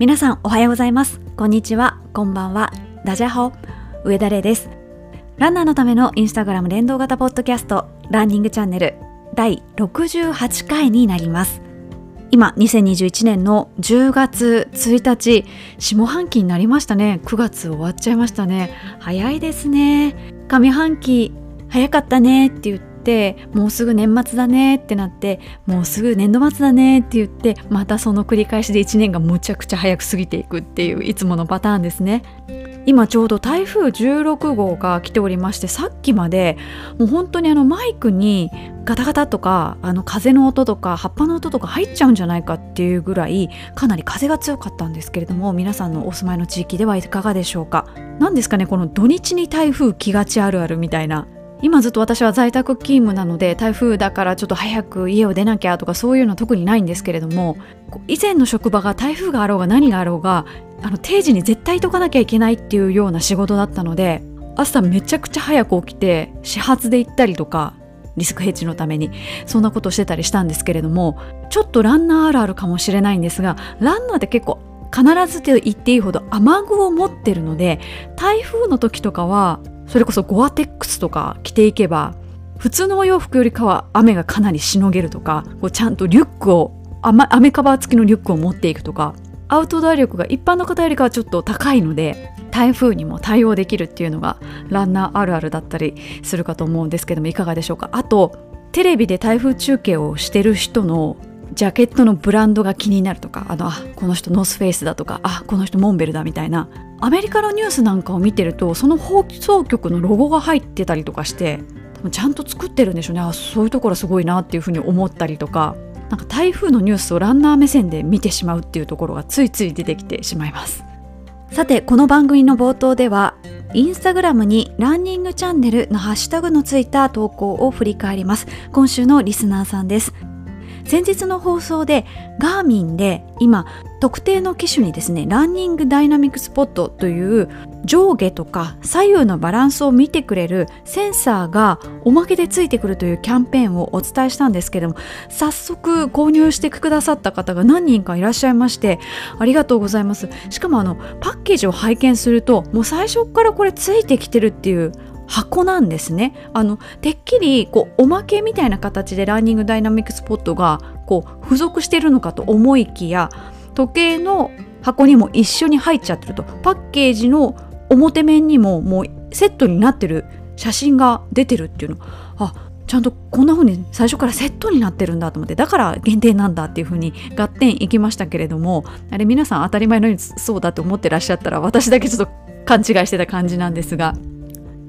皆さんおはようございます。こんにちは。こんばんは。ダジャホ。上田玲です。ランナーのためのインスタグラム連動型ポッドキャストランニングチャンネル第68回になります。今2021年の10月1日下半期になりましたね。9月終わっちゃいましたね。早いですね。上半期早かったねって言ってもうすぐ年末だねってなってもうすぐ年度末だねって言ってまたその繰り返しで1年がむちゃくちゃ早く過ぎていくっていういつものパターンですね。今ちょうど台風16号が来ておりましてさっきまでもう本当にあのマイクにガタガタとかあの風の音とか葉っぱの音とか入っちゃうんじゃないかっていうぐらいかなり風が強かったんですけれども皆さんのお住まいの地域ではいかがでしょうか。何ですかねこの土日に台風来がちあるあるみたいな。今ずっと私は在宅勤務なので台風だからちょっと早く家を出なきゃとかそういうのは特にないんですけれども以前の職場が台風があろうが何があろうがあの定時に絶対解かなきゃいけないっていうような仕事だったので朝めちゃくちゃ早く起きて始発で行ったりとかリスクヘッジのためにそんなことしてたりしたんですけれどもちょっとランナーあるあるかもしれないんですがランナーって結構必ずと言っていいほど雨具を持ってるので台風の時とかはそれこそゴアテックスとか着ていけば普通のお洋服よりかは雨がかなりしのげるとかこうちゃんとリュックを雨カバー付きのリュックを持っていくとかアウトドア力が一般の方よりかはちょっと高いので台風にも対応できるっていうのがランナーあるあるだったりするかと思うんですけどもいかがでしょうか。あとテレビで台風中継をしてる人のジャケットのブランドが気になるとかあのあこの人ノースフェイスだとかあこの人モンベルだみたいな。アメリカのニュースなんかを見てるとその放送局のロゴが入ってたりとかして多分ちゃんと作ってるんでしょうね。あそういうところすごいなっていうふうに思ったりとか。なんか台風のニュースをランナー目線で見てしまうっていうところがついつい出てきてしまいます。さてこの番組の冒頭ではインスタグラムにランニングチャンネルのハッシュタグのついた投稿を振り返ります。今週のリスナーさんです。先日の放送でガーミンで今特定の機種にですねランニングダイナミックスポットという上下とか左右のバランスを見てくれるセンサーがおまけでついてくるというキャンペーンをお伝えしたんですけども早速購入してくださった方が何人かいらっしゃいましてありがとうございます。しかもあのパッケージを拝見するともう最初からこれついてきてるっていう箱なんですね。あのてっきりこうおまけみたいな形でランニングダイナミックスポットがこう付属してるのかと思いきや時計の箱にも一緒に入っちゃってると。パッケージの表面にももうセットになってる写真が出てるっていうの。あちゃんとこんな風に最初からセットになってるんだと思ってだから限定なんだっていう風に合点いきましたけれどもあれ皆さん当たり前のようにそうだと思ってらっしゃったら私だけちょっと勘違いしてた感じなんですが。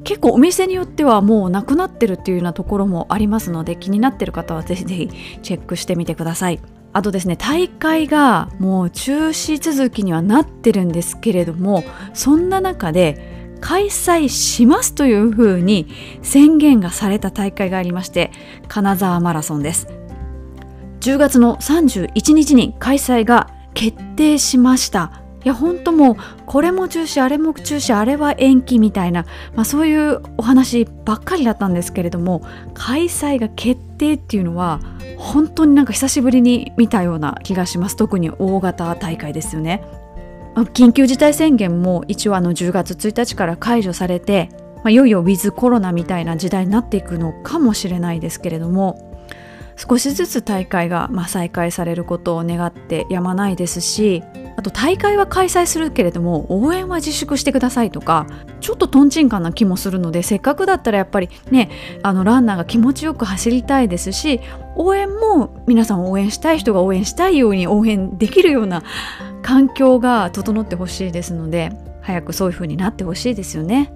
結構お店によってはもうなくなってるっていうようなところもありますので気になってる方はぜひぜひチェックしてみてください。あとですね大会がもう中止続きにはなってるんですけれどもそんな中で開催しますというふうに宣言がされた大会がありまして金沢マラソンです。10月の31日に開催が決定しました。いや本当もうこれも中止あれも中止あれは延期みたいな、まあ、そういうお話ばっかりだったんですけれども開催が決定っていうのは本当になんか久しぶりに見たような気がします。特に大型大会ですよね。緊急事態宣言も一応あの10月1日から解除されて、まあ、いよいよウィズコロナみたいな時代になっていくのかもしれないですけれども少しずつ大会がま再開されることを願ってやまないですしあと大会は開催するけれども応援は自粛してくださいとかちょっととんちんかな気もするのでせっかくだったらやっぱりねあのランナーが気持ちよく走りたいですし応援も皆さん応援したい人が応援したいように応援できるような 環境が整ってほしいですので早くそういう風になってほしいですよね。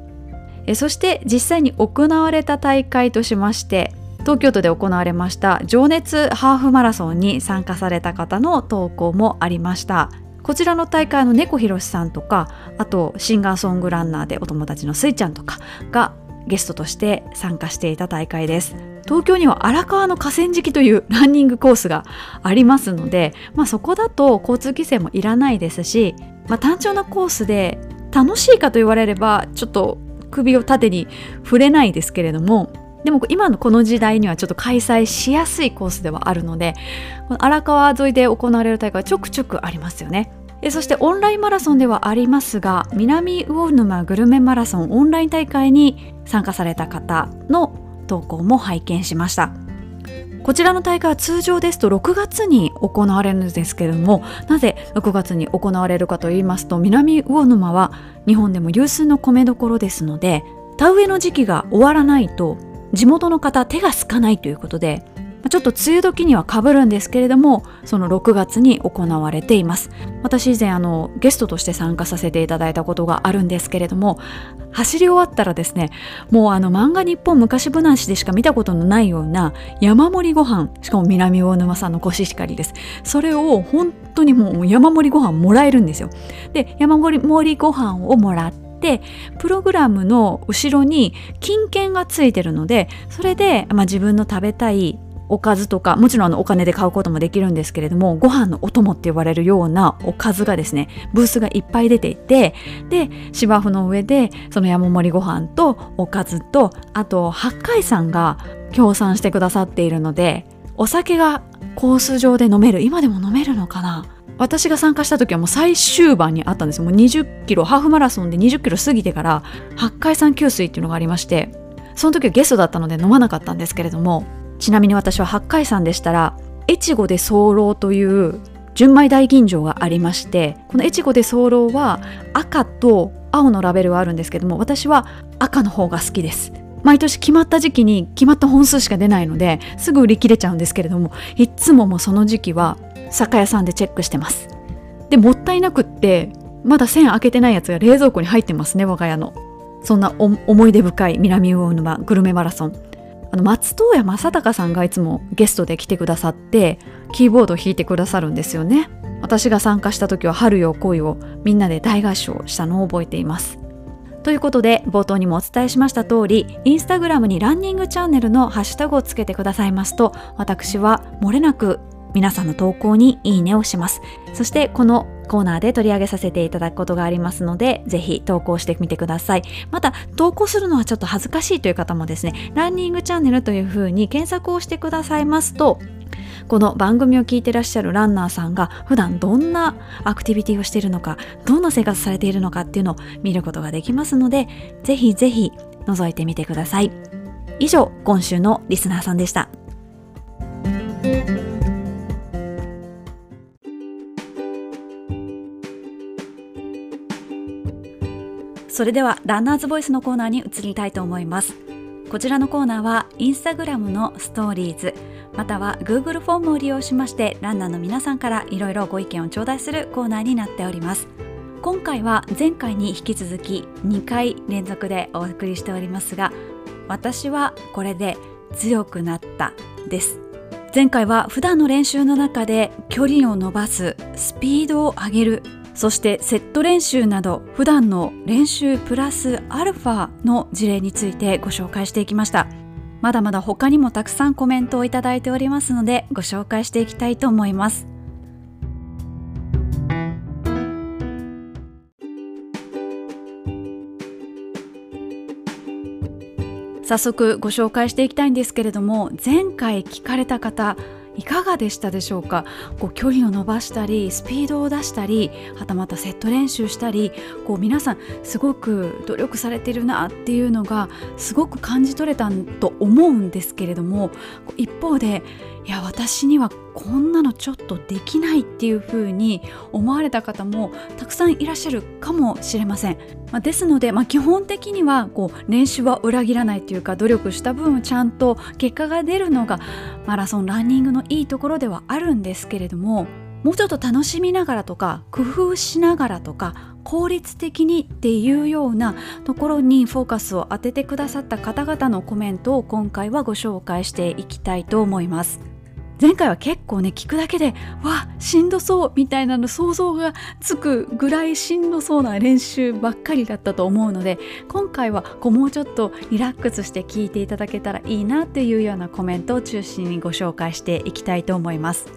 そして実際に行われた大会としまして東京都で行われました情熱ハーフマラソンに参加された方の投稿もありましたこちらの大会の猫ひろしさんとかあとシンガーソングランナーでお友達のスイちゃんとかがゲストとして参加していた大会です。東京には荒川の河川敷という ランニングコースがありますので、まあ、そこだと交通規制もいらないですし、まあ、単調なコースで楽しいかと言われればちょっと首を縦に触れないですけれどもでも今のこの時代にはちょっと開催しやすいコースではあるので荒川沿いで行われる大会はちょくちょくありますよね。そしてオンラインマラソンではありますが南魚沼グルメマラソンオンライン大会に参加された方の投稿も拝見しました。こちらの大会は通常ですと6月に行われるんですけれどもなぜ6月に行われるかといいますと南魚沼は日本でも有数の米どころですので田植えの時期が終わらないと地元の方手がすかないということでちょっと梅雨時にはかぶるんですけれどもその6月に行われています。私以前あのゲストとして参加させていただいたことがあるんですけれども走り終わったらですねもうあの漫画日本昔話でしか見たことのないような山盛りご飯しかも南大沼さんのコシヒカリです。それを本当にもう山盛りご飯もらえるんですよ。で山盛りご飯をもらってでプログラムの後ろに金券がついてるのでそれで、まあ、自分の食べたいおかずとかもちろんあのお金で買うこともできるんですけれどもご飯のお供って呼ばれるようなおかずがですねブースがいっぱい出ていてで芝生の上でその山盛りご飯とおかずとあと八海山が協賛してくださっているのでお酒がコース上で飲める今でも飲めるのかな私が参加した時はもう最終盤にあったんです。もう20キロハーフマラソンで20キロ過ぎてから八海山給水っていうのがありましてその時はゲストだったので飲まなかったんですけれどもちなみに私は八海山でしたら越後で候という純米大吟醸がありましてこの越後で候は赤と青のラベルはあるんですけども私は赤の方が好きです。毎年決まった時期に決まった本数しか出ないのですぐ売り切れちゃうんですけれどもいつももうその時期は酒屋さんでチェックしてます。でもったいなくってまだ線開けてないやつが冷蔵庫に入ってますね我が家の。そんな思い出深い南魚沼グルメマラソン。あの松任谷正隆さんがいつもゲストで来てくださってキーボードを弾いてくださるんですよね。私が参加した時は「春よ恋」をみんなで大合唱したのを覚えています。ということで冒頭にもお伝えしました通りインスタグラムにランニングチャンネルのハッシュタグをつけてくださいますと私は漏れなく皆さんの投稿にいいねをしますそしてこのコーナーで取り上げさせていただくことがありますので、ぜひ投稿してみてください。また、投稿するのはちょっと恥ずかしいという方もですね、ランニングチャンネルというふうに検索をしてくださいますと、この番組を聞いてらっしゃるランナーさんが普段どんなアクティビティをしているのか、どんな生活されているのかっていうのを見ることができますので、ぜひぜひ覗いてみてください。以上、今週のリスナーさんでした。それではランナーズボイスのコーナーに移りたいと思います。こちらのコーナーはインスタグラムのストーリーズまたは Google フォームを利用しましてランナーの皆さんからいろいろご意見を頂戴するコーナーになっております。今回は前回に引き続き2回連続でお送りしておりますが私はこれで強くなったです。前回は普段の練習の中で距離を伸ばすスピードを上げるそしてセット練習など普段の練習プラスアルファの事例についてご紹介していきました。まだまだ他にもたくさんコメントをいただいておりますのでご紹介していきたいと思います。早速ご紹介していきたいんですけれども前回聞かれた方いかがでしたでしょうか？こう距離を伸ばしたりスピードを出したりはたまたセット練習したりこう皆さんすごく努力されてるなっていうのがすごく感じ取れたと思うんですけれども一方でいや私にはこんなのちょっとできないっていう風に思われた方もたくさんいらっしゃるかもしれません、まあ、ですので、まあ、基本的にはこう練習は裏切らないというか努力した分ちゃんと結果が出るのがマラソンランニングのいいところではあるんですけれどももうちょっと楽しみながらとか工夫しながらとか効率的にっていうようなところにフォーカスを当ててくださった方々のコメントを今回はご紹介していきたいと思います。前回は結構ね聞くだけでわしんどそうみたいなの想像がつくぐらいしんどそうな練習ばっかりだったと思うので今回はこうもうちょっとリラックスして聞いていただけたらいいなっていうようなコメントを中心にご紹介していきたいと思います。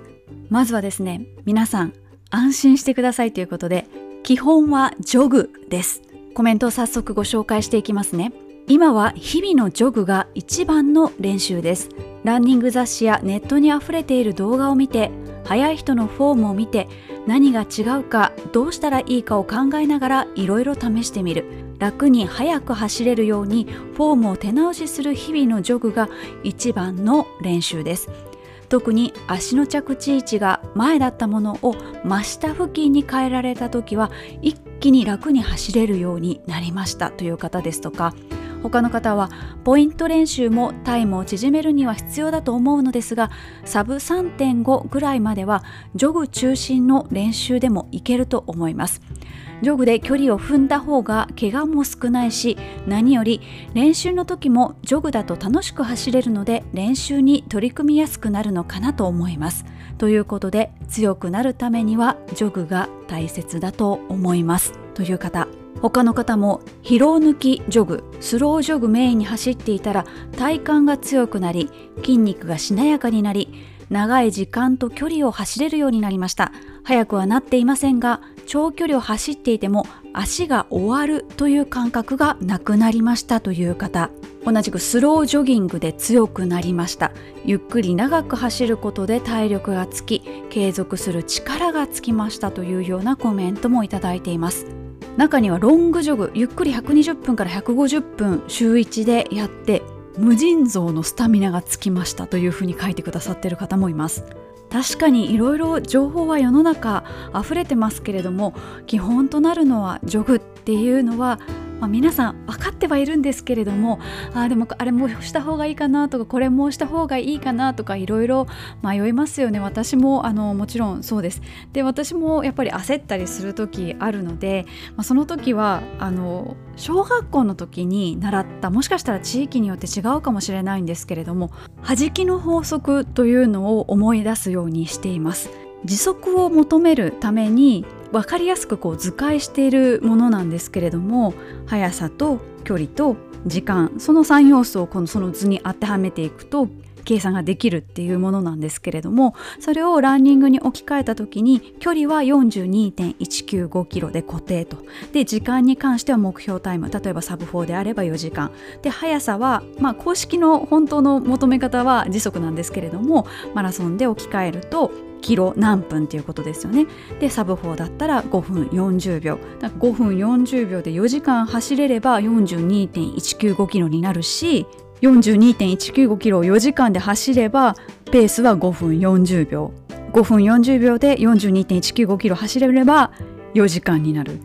まずはですね皆さん安心してくださいということで基本はジョグです。コメントを早速ご紹介していきますね。今は日々のジョグが一番の練習です。ランニング雑誌やネットにあふれている動画を見て速い人のフォームを見て何が違うかどうしたらいいかを考えながらいろいろ試してみる。楽に速く走れるようにフォームを手直しする日々のジョグが一番の練習です。特に足の着地位置が前だったものを真下付近に変えられた時は一気に楽に走れるようになりましたという方ですとか他の方はポイント練習もタイムを縮めるには必要だと思うのですがサブ3.5ぐらいまではジョグ中心の練習でもいけると思います。ジョグで距離を踏んだ方が怪我も少ないし何より練習の時もジョグだと楽しく走れるので練習に取り組みやすくなるのかなと思います。ということで強くなるためにはジョグが大切だと思います。という方他の方も疲労抜きジョグスロージョグメインに走っていたら体幹が強くなり筋肉がしなやかになり長い時間と距離を走れるようになりました。早くはなっていませんが長距離を走っていても足が終わるという感覚がなくなりましたという方。同じくスロージョギングで強くなりました。ゆっくり長く走ることで体力がつき継続する力がつきましたというようなコメントもいただいています。中にはロングジョグゆっくり120分から150分週1でやって無尽蔵のスタミナがつきましたというふうに書いてくださっている方もいます。確かにいろいろ情報は世の中溢れてますけれども基本となるのはジョグっていうのはまあ、皆さん分かってはいるんですけれどもあでもあれもした方がいいかなとかこれもした方がいいかなとかいろいろ迷いますよね。私もあのもちろんそうです。で私もやっぱり焦ったりする時あるので、まあ、その時はあの小学校の時に習ったもしかしたら地域によって違うかもしれないんですけれども弾きの法則というのを思い出すようにしています。時速を求めるために分かりやすくこう図解しているものなんですけれども速さと距離と時間その3要素をこのその図に当てはめていくと計算ができるっていうものなんですけれどもそれをランニングに置き換えた時に距離は42.195キロで固定と。で時間に関しては目標タイム例えばサブ4であれば4時間。で速さは、まあ、公式の本当の求め方は時速なんですけれどもマラソンで置き換えるとキロ何分っていうことですよね。でサブ4だったら5分40秒。だ5分40秒で4時間走れれば42.195キロになるし42.195キロを4時間で走ればペースは5分40秒。5分40秒で42.195キロ走れれば4時間になる。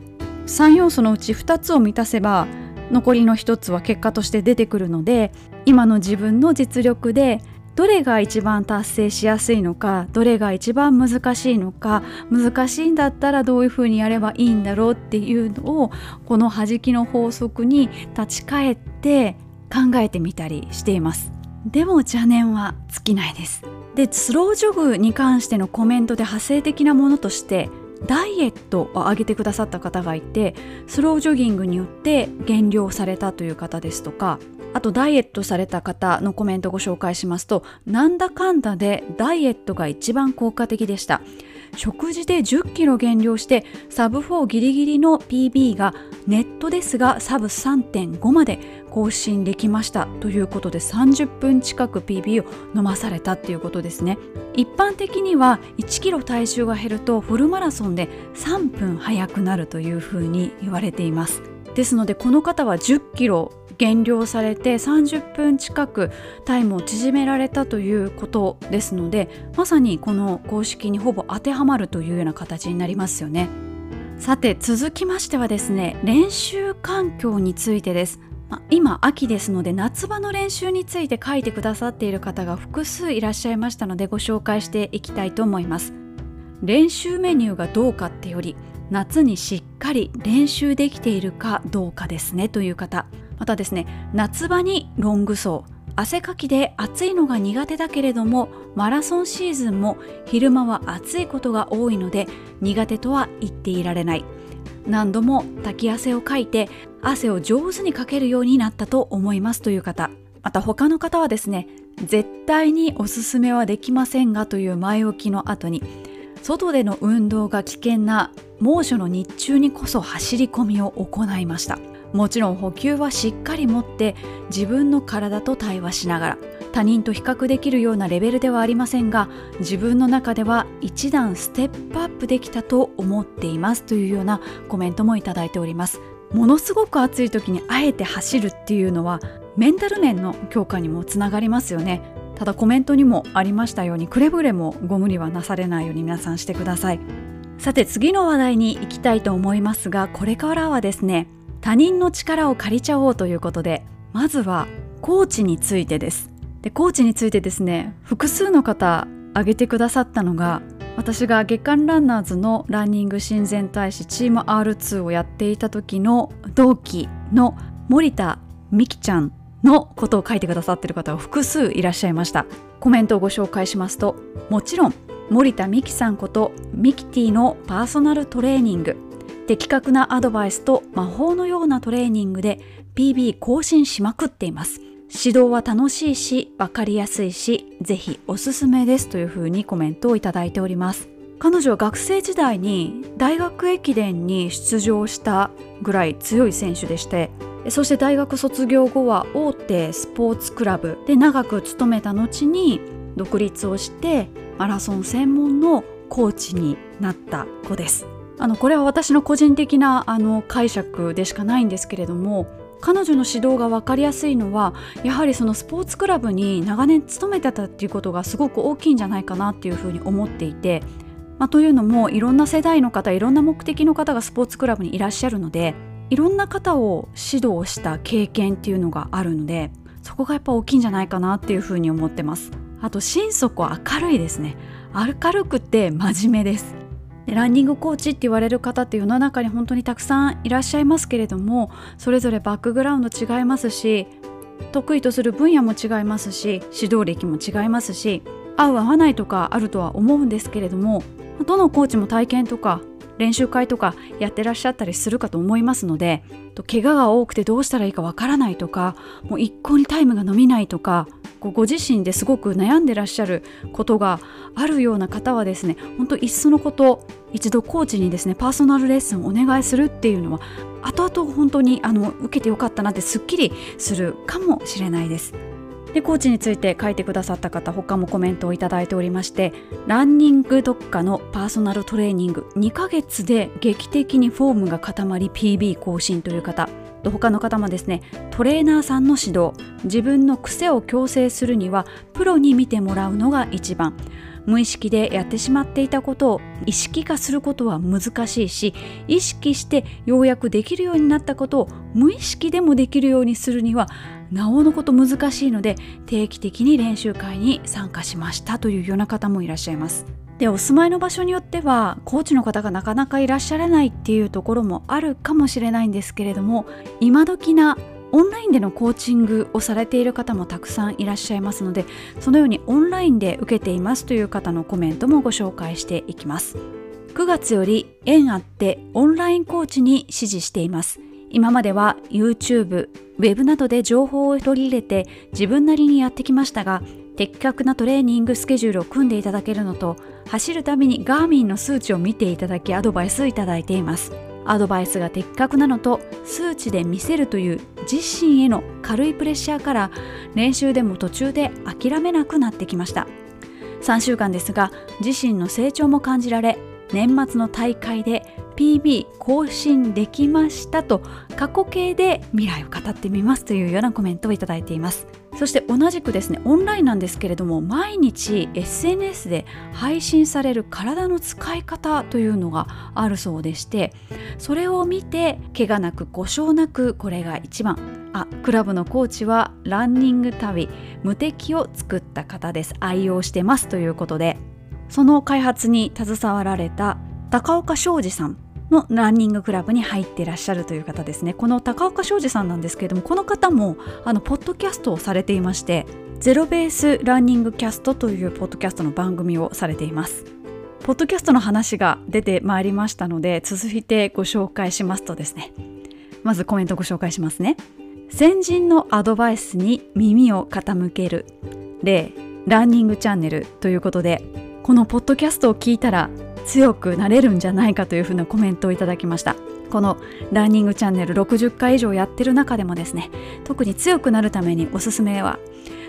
3要素のうち2つを満たせば残りの1つは結果として出てくるので今の自分の実力でどれが一番達成しやすいのかどれが一番難しいのか難しいんだったらどういうふうにやればいいんだろうっていうのをこの弾きの法則に立ち返って考えてみたりしています。でも邪念は尽きないです。でスロージョグに関してのコメントで派生的なものとしてダイエットを挙げてくださった方がいてスロージョギングによって減量されたという方ですとかあとダイエットされた方のコメントをご紹介しますとなんだかんだでダイエットが一番効果的でした。食事で1 0キロ減量してサブ4ギリギリの PB がネットですがサブ3.5まで更新できましたということで30分近く PB を飲まされたっていうことですね。一般的には1キロ体重が減るとフルマラソンで3分速くなるというふうに言われています。ですのでこの方は1 0キロ減量されて30分近くタイムを縮められたということですのでまさにこの公式にほぼ当てはまるというような形になりますよね。さて続きましてはですね練習環境についてです。ま今秋ですので夏場の練習について書いてくださっている方が複数いらっしゃいましたのでご紹介していきたいと思います。練習メニューがどうかってより夏にしっかり練習できているかどうかですねという方。またですね夏場にロング走汗かきで暑いのが苦手だけれどもマラソンシーズンも昼間は暑いことが多いので苦手とは言っていられない。何度も滝汗をかいて汗を上手にかけるようになったと思いますという方。また他の方はですね絶対におすすめはできませんがという前置きの後に外での運動が危険な猛暑の日中にこそ走り込みを行いました。もちろん補給はしっかり持って自分の体と対話しながら他人と比較できるようなレベルではありませんが自分の中では一段ステップアップできたと思っていますというようなコメントもいただいております。ものすごく暑い時にあえて走るっていうのはメンタル面の強化にもつながりますよね。ただコメントにもありましたようにくれぐれもご無理はなされないように皆さんしてください。さて次の話題に行きたいと思いますがこれからはですね他人の力を借りちゃおうということでまずはコーチについてです。でコーチについてですね複数の方挙げてくださったのが私が月刊ランナーズのランニング親善大使チーム R2 をやっていた時の同期の森田美希ちゃんのことを書いてくださってる方が複数いらっしゃいました。コメントをご紹介しますともちろん森田美希さんことミキティのパーソナルトレーニング。的確なアドバイスと魔法のようなトレーニングで PB 更新しまくっています。指導は楽しいし分かりやすいしぜひおすすめですというふうにコメントをいただいております。彼女は学生時代に大学駅伝に出場したぐらい強い選手でしてそして大学卒業後は大手スポーツクラブで長く勤めた後に独立をしてマラソン専門のコーチになった子です。あのこれは私の個人的なあの解釈でしかないんですけれども彼女の指導が分かりやすいのはやはりそのスポーツクラブに長年勤めてたっていうことがすごく大きいんじゃないかなっていうふうに思っていて、まあ、というのもいろんな世代の方いろんな目的の方がスポーツクラブにいらっしゃるのでいろんな方を指導した経験っていうのがあるのでそこがやっぱ大きいんじゃないかなっていうふうに思ってます。あと心底明るいですね。明るくて真面目です。ランニングコーチって言われる方って世の中に本当にたくさんいらっしゃいますけれどもそれぞれバックグラウンド違いますし得意とする分野も違いますし指導歴も違いますし合う合わないとかあるとは思うんですけれどもどのコーチも体験とか練習会とかやってらっしゃったりするかと思いますので怪我が多くてどうしたらいいかわからないとかもう一向にタイムが伸びないとかご自身ですごく悩んでらっしゃることがあるような方はですね本当いっそのこと一度コーチにですねパーソナルレッスンお願いするっていうのは後々本当にあの受けてよかったなってすっきりするかもしれないです。でコーチについて書いてくださった方他もコメントをいただいておりましてランニング特化のパーソナルトレーニング2ヶ月で劇的にフォームが固まり PB 更新という方他の方もですねトレーナーさんの指導自分の癖を矯正するにはプロに見てもらうのが一番。無意識でやってしまっていたことを意識化することは難しいし意識してようやくできるようになったことを無意識でもできるようにするにはなおのこと難しいので定期的に練習会に参加しましたというような方もいらっしゃいます。でお住まいの場所によってはコーチの方がなかなかいらっしゃらないっていうところもあるかもしれないんですけれども今時なオンラインでのコーチングをされている方もたくさんいらっしゃいますのでそのようにオンラインで受けていますという方のコメントもご紹介していきます9月より縁あってオンラインコーチに指示しています今までは YouTube、Web などで情報を取り入れて自分なりにやってきましたが的確なトレーニングスケジュールを組んでいただけるのと走るたびにガーミンの数値を見ていただきアドバイスいただいています。アドバイスが的確なのと数値で見せるという自身への軽いプレッシャーから練習でも途中で諦めなくなってきました。3週間ですが自身の成長も感じられ年末の大会で PB 更新できましたと過去形で未来を語ってみますというようなコメントをいただいています。そして同じくですねオンラインなんですけれども毎日 SNS で配信される体の使い方というのがあるそうでしてそれを見て怪我なく故障なくこれが一番。あクラブのコーチはランニング旅無敵を作った方です。愛用してますということでその開発に携わられた高岡昌司さんのランニングクラブに入っていらっしゃるという方ですね。この高岡昌司さんなんですけれどもこの方もあのポッドキャストをされていましてゼロベースランニングキャストというポッドキャストの番組をされています。ポッドキャストの話が出てまいりましたので続いてご紹介しますとですね。まずコメントご紹介しますね。先人のアドバイスに耳を傾ける例ランニングチャンネルということでこのポッドキャストを聞いたら強くなれるんじゃないかというふうなコメントをいただきました。このランニングチャンネル60回以上やってる中でもですね特に強くなるためにおすすめは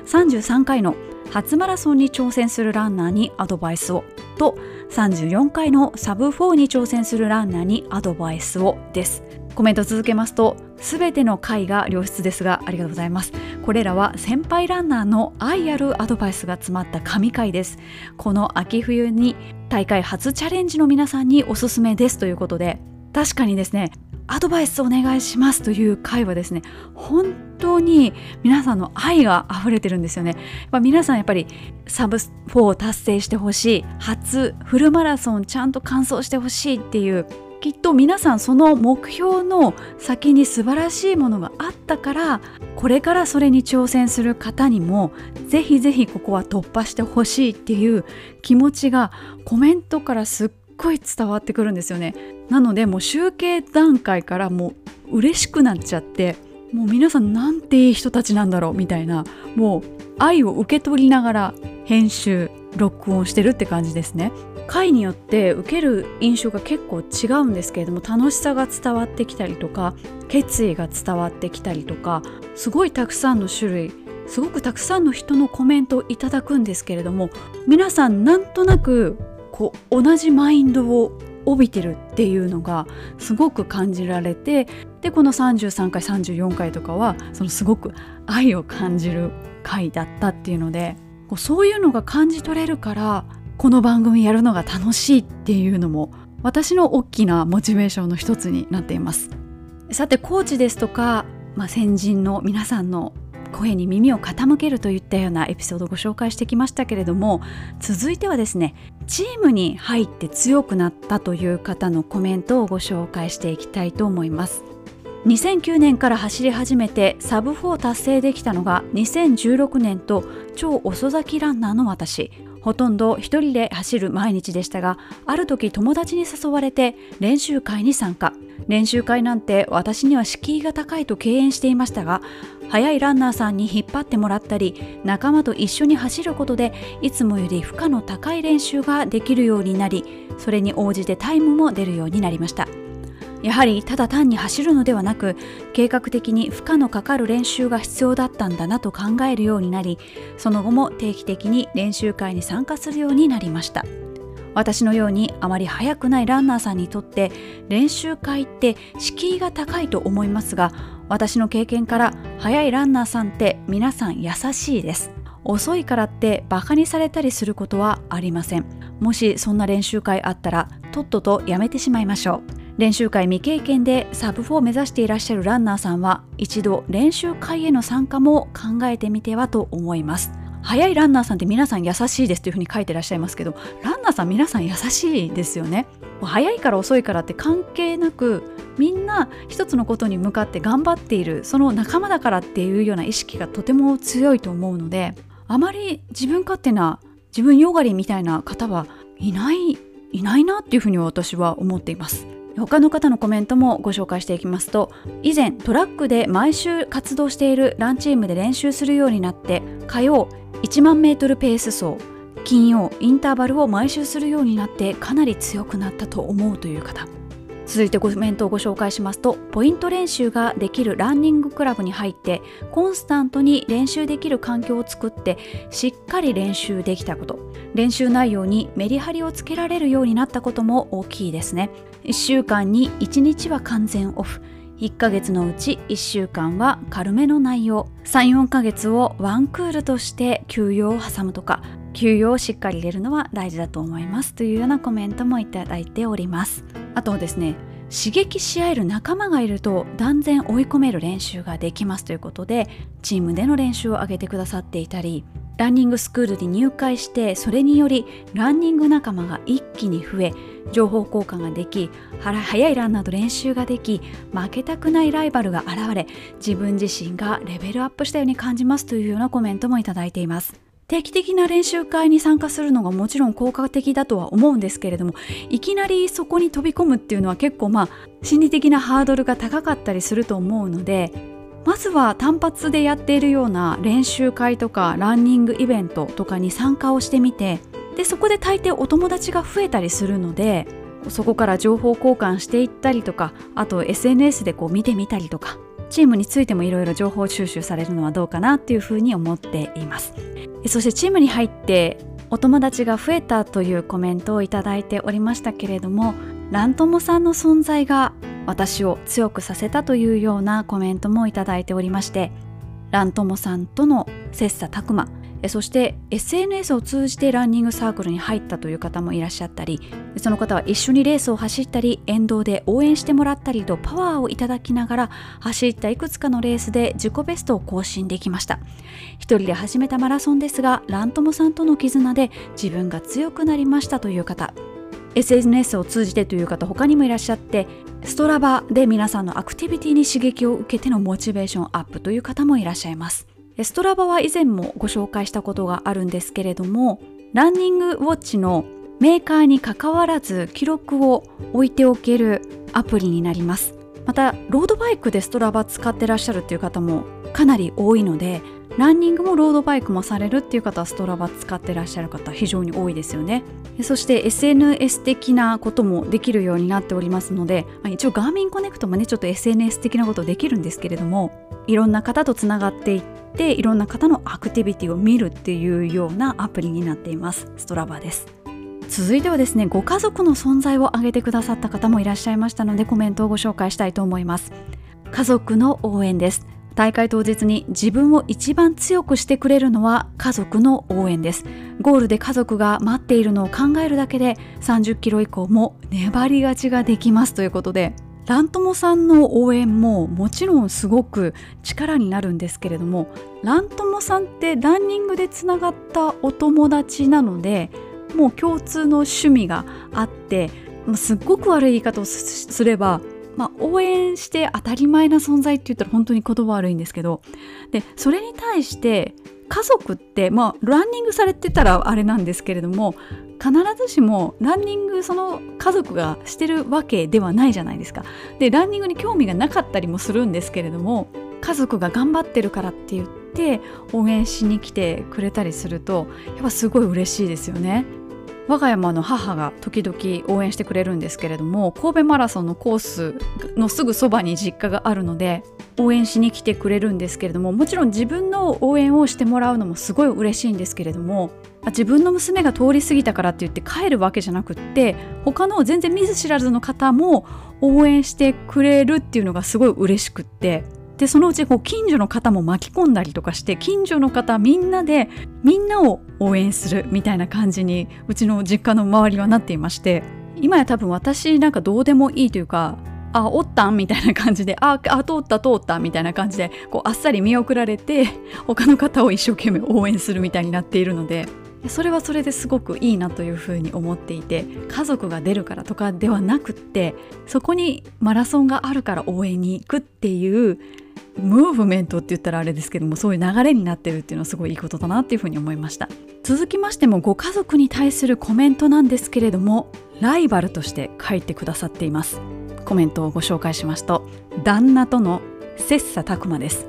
33回の初マラソンに挑戦するランナーにアドバイスをと34回のサブ4に挑戦するランナーにアドバイスをです。コメント続けますと全ての回が良質ですがありがとうございます。これらは先輩ランナーの愛あるアドバイスが詰まった神回です。この秋冬に大会初チャレンジの皆さんにおすすめですということで確かにですねアドバイスお願いしますという回はですね本当に皆さんの愛が溢れてるんですよね、まあ、皆さんやっぱりサブ4を達成してほしい初フルマラソンちゃんと完走してほしいっていうきっと皆さんその目標の先に素晴らしいものがあったからこれからそれに挑戦する方にもぜひぜひここは突破してほしいっていう気持ちがコメントからすっごい伝わってくるんですよね。なのでもう集計段階からもう嬉しくなっちゃってもう皆さんなんていい人たちなんだろうみたいなもう愛を受け取りながら編集録音してるって感じですね。回によって受ける印象が結構違うんですけれども楽しさが伝わってきたりとか決意が伝わってきたりとかすごいたくさんの種類すごくたくさんの人のコメントをいただくんですけれども皆さんなんとなくこう同じマインドを帯びてるっていうのがすごく感じられてでこの33回34回とかはそのすごく愛を感じる回だったっていうのでこうそういうのが感じ取れるからこの番組やるのが楽しいっていうのも私の大きなモチベーションの一つになっています。さてコーチですとか、まあ、先人の皆さんの声に耳を傾けるといったようなエピソードをご紹介してきましたけれども続いてはですねチームに入って強くなったという方のコメントをご紹介していきたいと思います。2009年から走り始めてサブ4達成できたのが2016年と超遅咲きランナーの私。ほとんど一人で走る毎日でしたがある時友達に誘われて練習会に参加。練習会なんて私には敷居が高いと敬遠していましたが速いランナーさんに引っ張ってもらったり仲間と一緒に走ることでいつもより負荷の高い練習ができるようになりそれに応じてタイムも出るようになりました。やはりただ単に走るのではなく計画的に負荷のかかる練習が必要だったんだなと考えるようになりその後も定期的に練習会に参加するようになりました。私のようにあまり速くないランナーさんにとって練習会って敷居が高いと思いますが私の経験から速いランナーさんって皆さん優しいです。遅いからってバカにされたりすることはありません。もしそんな練習会あったらとっととやめてしまいましょう。練習会未経験でサブ4を目指していらっしゃるランナーさんは一度練習会への参加も考えてみてはと思います。早いランナーさんって皆さん優しいですというふうに書いてらっしゃいますけどランナーさん皆さん優しいですよね。早いから遅いからって関係なくみんな一つのことに向かって頑張っているその仲間だからっていうような意識がとても強いと思うのであまり自分勝手な自分よがりみたいな方はいないいないなっていうふうに私は思っています。他の方のコメントもご紹介していきますと以前トラックで毎週活動しているランチームで練習するようになって火曜1万メートルペース走金曜インターバルを毎週するようになってかなり強くなったと思うという方。続いてコメントをご紹介しますとポイント練習ができるランニングクラブに入ってコンスタントに練習できる環境を作ってしっかり練習できたこと。練習内容にメリハリをつけられるようになったことも大きいですね。1週間に1日は完全オフ。1ヶ月のうち1週間は軽めの内容。34ヶ月をワンクールとして休養を挟むとか。休養をしっかり入れるのは大事だと思います。というようなコメントもいただいております。あとですね刺激し合える仲間がいると断然追い込める練習ができます。ということでチームでの練習を上げてくださっていたりランニングスクールに入会してそれによりランニング仲間が一気に増え情報交換ができ速いランなど練習ができ負けたくないライバルが現れ自分自身がレベルアップしたように感じます。というようなコメントもいただいています。定期的な練習会に参加するのがもちろん効果的だとは思うんですけれどもいきなりそこに飛び込むっていうのは結構まあ心理的なハードルが高かったりすると思うのでまずは単発でやっているような練習会とかランニングイベントとかに参加をしてみてでそこで大抵お友達が増えたりするのでそこから情報交換していったりとかあと SNS でこう見てみたりとかチームについてもいろいろ情報収集されるのはどうかなっていうふうに思っています。そしてチームに入ってお友達が増えたというコメントをいただいておりましたけれどもラントモさんの存在が私を強くさせたというようなコメントもいただいておりましてラントモさんとの切磋琢磨そして SNS を通じてランニングサークルに入ったという方もいらっしゃったりその方は一緒にレースを走ったり沿道で応援してもらったりとパワーをいただきながら走ったいくつかのレースで自己ベストを更新できました。一人で始めたマラソンですがラントモさんとの絆で自分が強くなりましたという方。SNS を通じてという方他にもいらっしゃってストラバで皆さんのアクティビティに刺激を受けてのモチベーションアップという方もいらっしゃいます。ストラバは以前もご紹介したことがあるんですけれどもランニングウォッチのメーカーにかかわらず記録を置いておけるアプリになります。またロードバイクでストラバ使ってらっしゃるという方もかなり多いのでランニングもロードバイクもされるっていう方はストラバ使ってらっしゃる方非常に多いですよね。そして SNS 的なこともできるようになっておりますので一応ガーミンコネクトもねちょっと SNS 的なことできるんですけれどもいろんな方とつながっていっていろんな方のアクティビティを見るっていうようなアプリになっています。ストラバです。続いてはですねご家族の存在を挙げてくださった方もいらっしゃいましたのでコメントをご紹介したいと思います。家族の応援です。大会当日に自分を一番強くしてくれるのは家族の応援です。ゴールで家族が待っているのを考えるだけで30キロ以降も粘り勝ちができますということでラントモさんの応援ももちろんすごく力になるんですけれどもラントモさんってランニングでつながったお友達なのでもう共通の趣味があってすっごく悪い言い方をすれば、まあ、応援して当たり前な存在って言ったら本当に言葉悪いんですけどでそれに対して家族って、まあ、ランニングされてたらあれなんですけれども必ずしもランニングその家族がしてるわけではないじゃないですか。でランニングに興味がなかったりもするんですけれども家族が頑張ってるからって言って応援しに来てくれたりするとやっぱすごい嬉しいですよね。我が家の母が時々応援してくれるんですけれども神戸マラソンのコースのすぐそばに実家があるので応援しに来てくれるんですけれどももちろん自分の応援をしてもらうのもすごい嬉しいんですけれども自分の娘が通り過ぎたからって言って帰るわけじゃなくって他の全然見ず知らずの方も応援してくれるっていうのがすごい嬉しくってでそのうちこう近所の方も巻き込んだりとかして近所の方みんなでみんなを応援するみたいな感じにうちの実家の周りはなっていまして今や多分私なんかどうでもいいというかあおったんみたいな感じでああ通った通ったみたいな感じでこうあっさり見送られて他の方を一生懸命応援するみたいになっているのでそれはそれですごくいいなというふうに思っていて家族が出るからとかではなくってそこにマラソンがあるから応援に行くっていうムーブメントって言ったらあれですけどもそういう流れになってるっていうのはすごいいいことだなっていうふうに思いました。続きましてもご家族に対するコメントなんですけれどもライバルとして書いてくださっています。コメントをご紹介しますと旦那との切磋琢磨です。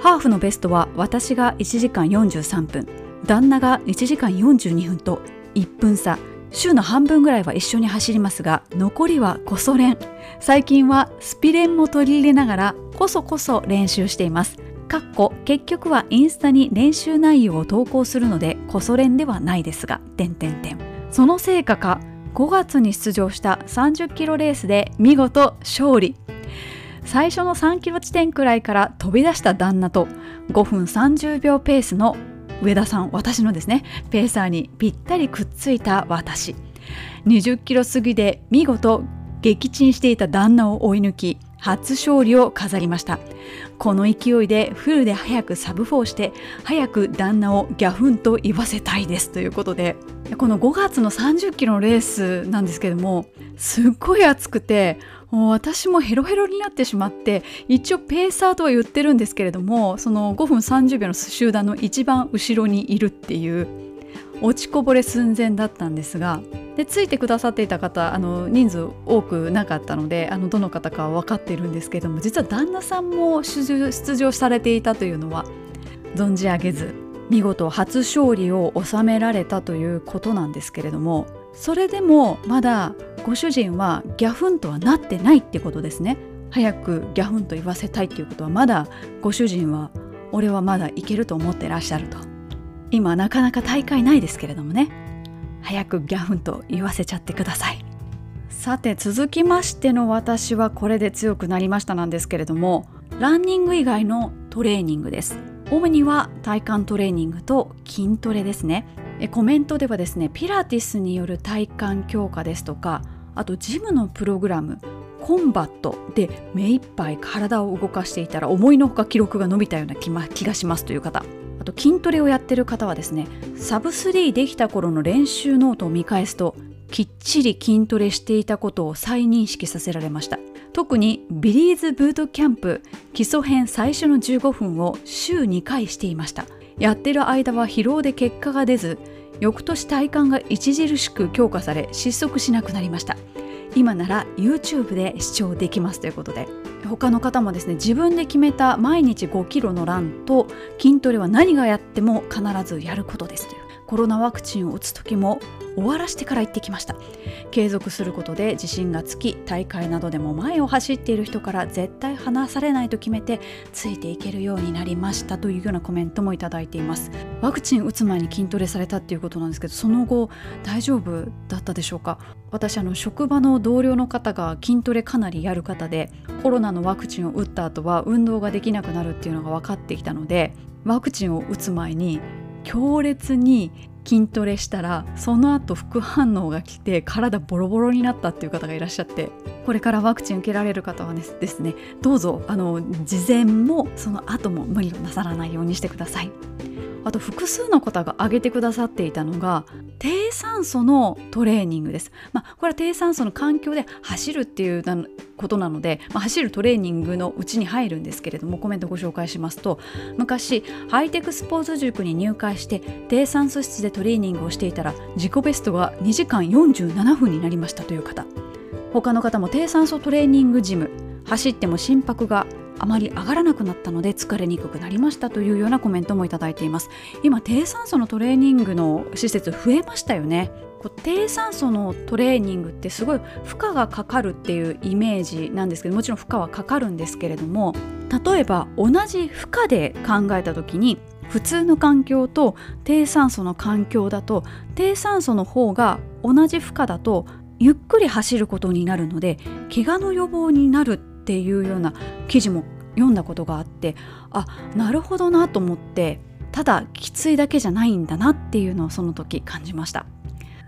ハーフのベストは私が1時間43分旦那が1時間42分と1分差。週の半分ぐらいは一緒に走りますが残りはこそ練。最近はスピレンも取り入れながらこそこそ練習しています。かっこ結局はインスタに練習内容を投稿するのでこそ練ではないですが点点点。その成果か5月に出場した30キロレースで見事勝利。最初の3キロ地点くらいから飛び出した旦那と5分30秒ペースの上田さん私のですねペーサーにぴったりくっついた私。20キロ過ぎで見事撃沈していた旦那を追い抜き初勝利を飾りました。この勢いでフルで早くサブ4して早く旦那をギャフンと言わせたいです。ということでこの5月の30キロのレースなんですけどもすっごい暑くてもう私もヘロヘロになってしまって一応ペーサーとは言ってるんですけれどもその5分30秒の集団の一番後ろにいるっていう落ちこぼれ寸前だったんですがでついてくださっていた方あの人数多くなかったのであのどの方かは分かってるんですけども実は旦那さんも出場されていたというのは存じ上げず見事初勝利を収められたということなんですけれどもそれでもまだご主人はギャフンとはなってないってことですね。早くギャフンと言わせたいっていうことはまだご主人は俺はまだいけると思ってらっしゃると。今なかなか大会ないですけれどもね。早くギャフンと言わせちゃってください。さて続きましての私はこれで強くなりましたなんですけれどもランニング以外のトレーニングです。主には体幹トレーニングと筋トレですね。コメントではですねピラティスによる体幹強化ですとかあとジムのプログラムコンバットで目いっぱい体を動かしていたら思いのほか記録が伸びたような気,、ま、気がしますという方あと筋トレをやってる方はですねサブ3できた頃の練習ノートを見返すときっちり筋トレしていたことを再認識させられました。特にビリーズブートキャンプ基礎編最初の15分を週2回していました。やってる間は疲労で結果が出ず翌年体幹が著しく強化され失速しなくなりました。今なら YouTube で視聴できますということで。他の方もですね自分で決めた毎日5キロのランと筋トレは何がやっても必ずやることですという。コロナワクチンを打つ時も終わらしてから行ってきました。継続することで自信がつき大会などでも前を走っている人から絶対離されないと決めてついていけるようになりました。というようなコメントもいただいています。ワクチン打つ前に筋トレされたっていうことなんですけどその後大丈夫だったでしょうか？私あの職場の同僚の方が筋トレかなりやる方でコロナのワクチンを打った後は運動ができなくなるっていうのが分かってきたのでワクチンを打つ前に強烈に筋トレしたらその後副反応が来て体ボロボロになったっていう方がいらっしゃってこれからワクチン受けられる方はですねどうぞあの事前もその後も無理をなさらないようにしてください。あと複数の方が挙げてくださっていたのが低酸素のトレーニングです。まあ、これは低酸素の環境で走るっていうことなので、まあ、走るトレーニングのうちに入るんですけれどもコメントご紹介しますと昔ハイテクスポーツ塾に入会して低酸素室でトレーニングをしていたら自己ベストが2時間47分になりましたという方他の方も低酸素トレーニングジム走っても心拍があまり上がらなくなったので疲れにくくなりましたというようなコメントもいただいています。今低酸素のトレーニングの施設増えましたよね。低酸素のトレーニングってすごい負荷がかかるっていうイメージなんですけどもちろん負荷はかかるんですけれども例えば同じ負荷で考えた時に普通の環境と低酸素の環境だと低酸素の方が同じ負荷だとゆっくり走ることになるので怪我の予防になるっていうような記事も読んだことがあってあなるほどなと思ってただきついだけじゃないんだなっていうのをその時感じました。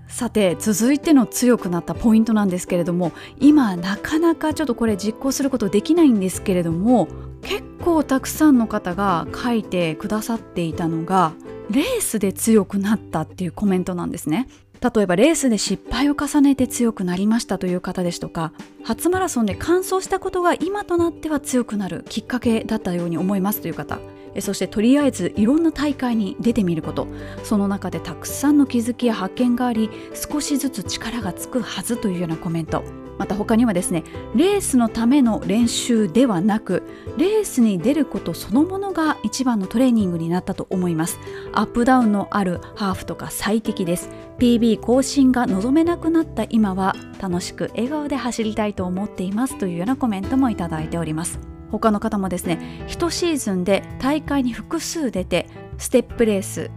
さて続いての強くなったポイントなんですけれども今なかなかちょっとこれ実行することできないんですけれども結構たくさんの方が書いてくださっていたのがレースで強くなったっていうコメントなんですね。例えばレースで失敗を重ねて強くなりましたという方ですとか初マラソンで完走したことが今となっては強くなるきっかけだったように思いますという方そしてとりあえずいろんな大会に出てみること。その中でたくさんの気づきや発見があり少しずつ力がつくはずというようなコメント。また他にはですねレースのための練習ではなくレースに出ることそのものが一番のトレーニングになったと思います。アップダウンのあるハーフとか最適です。PB 更新が望めなくなった今は楽しく笑顔で走りたいと思っていますというようなコメントもいただいております。他の方もですね1シーズンで大会に複数出てステップレース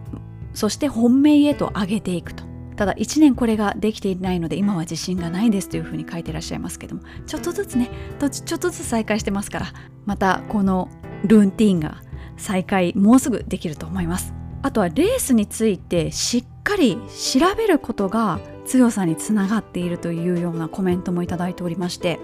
そして本命へと上げていくと。ただ1年これができていないので今は自信がないですというふうに書いてらっしゃいますけどもちょっとずつねちょっとずつ再開してますからまたこのルーティンが再開もうすぐできると思います。あとはレースについてしっかり調べることが強さにつながっているというようなコメントもいただいておりまして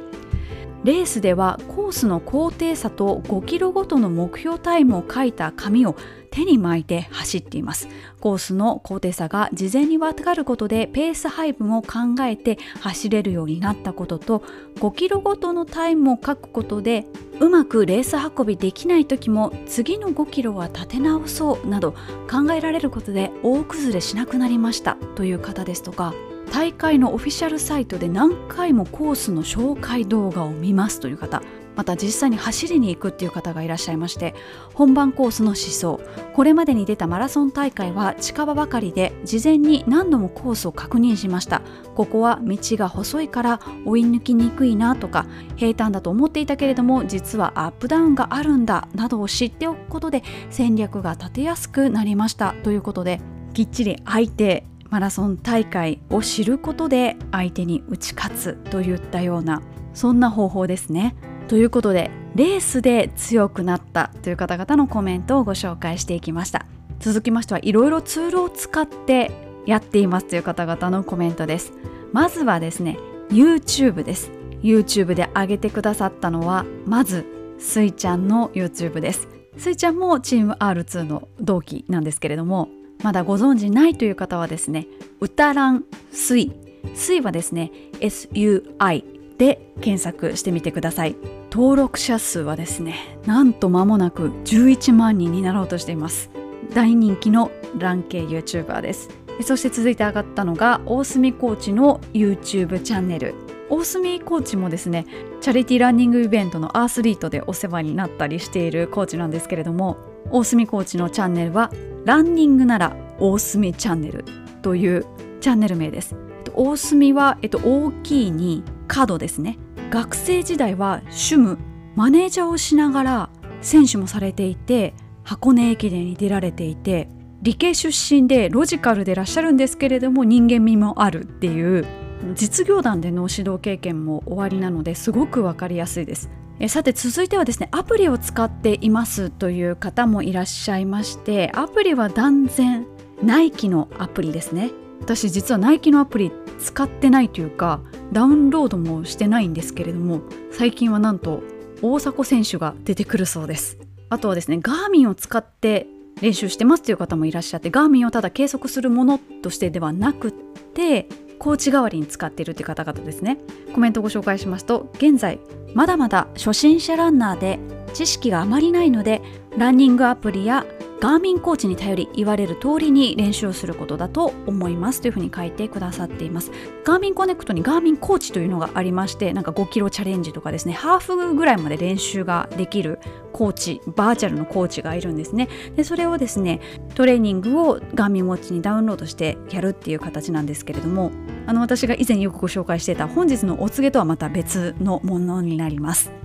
レースではコースの高低差と5キロごとの目標タイムを書いた紙を手に巻いて走っています。コースの高低差が事前に分かることでペース配分を考えて走れるようになったことと5キロごとのタイムを書くことでうまくレース運びできない時も次の5キロは立て直そうなど考えられることで大崩れしなくなりました。という方ですとか大会のオフィシャルサイトで何回もコースの紹介動画を見ますという方また実際に走りに行くっていう方がいらっしゃいまして本番コースの思想これまでに出たマラソン大会は近場ばかりで事前に何度もコースを確認しました。ここは道が細いから追い抜きにくいなとか平坦だと思っていたけれども実はアップダウンがあるんだなどを知っておくことで戦略が立てやすくなりましたということできっちり相手マラソン大会を知ることで相手に打ち勝つといったようなそんな方法ですね。ということでレースで強くなったという方々のコメントをご紹介していきました。続きましてはいろいろツールを使ってやっていますという方々のコメントです。まずはですね YouTube です。YouTube で上げてくださったのはまずスイちゃんの YouTube です。スイちゃんもチーム R2 の同期なんですけれどもまだご存知ないという方はですね歌らんスイスイはですね SUI で検索してみてください。登録者数はですねなんと間もなく11万人になろうとしています。大人気のラン系 YouTuber です。そして続いて上がったのが大隅コーチの YouTube チャンネル。大隅コーチもですねチャリティーランニングイベントのアースリートでお世話になったりしているコーチなんですけれども大隅コーチのチャンネルはランニングなら大隅チャンネルというチャンネル名です。大隅は、えっと、大きいに角ですね。学生時代は主務マネージャーをしながら選手もされていて箱根駅伝に出られていて理系出身でロジカルでいらっしゃるんですけれども人間味もあるっていう実業団での指導経験も終わりなのですごく分かりやすいです。えさて続いてはですねアプリを使っていますという方もいらっしゃいましてアプリは断然ナイキのアプリですね。私実はナイキのアプリ使ってないというかダウンロードもしてないんですけれども最近はなんと大迫選手が出てくるそうです。あとはですねガーミンを使って練習してますという方もいらっしゃってガーミンをただ計測するものとしてではなくってコーチ代わりに使っているという方々ですね。コメントをご紹介しますと現在まだまだ初心者ランナーで知識があまりないのでランニングアプリやガーミンコーチに頼り言われる通りに練習をすることだと思いますというふうに書いてくださっています。ガーミンコネクトにガーミンコーチというのがありましてなんか5キロチャレンジとかですねハーフぐらいまで練習ができるコーチバーチャルのコーチがいるんですね。でそれをですねトレーニングをガーミンウォッチにダウンロードしてやるっていう形なんですけれどもあの私が以前よくご紹介していた本日のお告げとはまた別のものになります。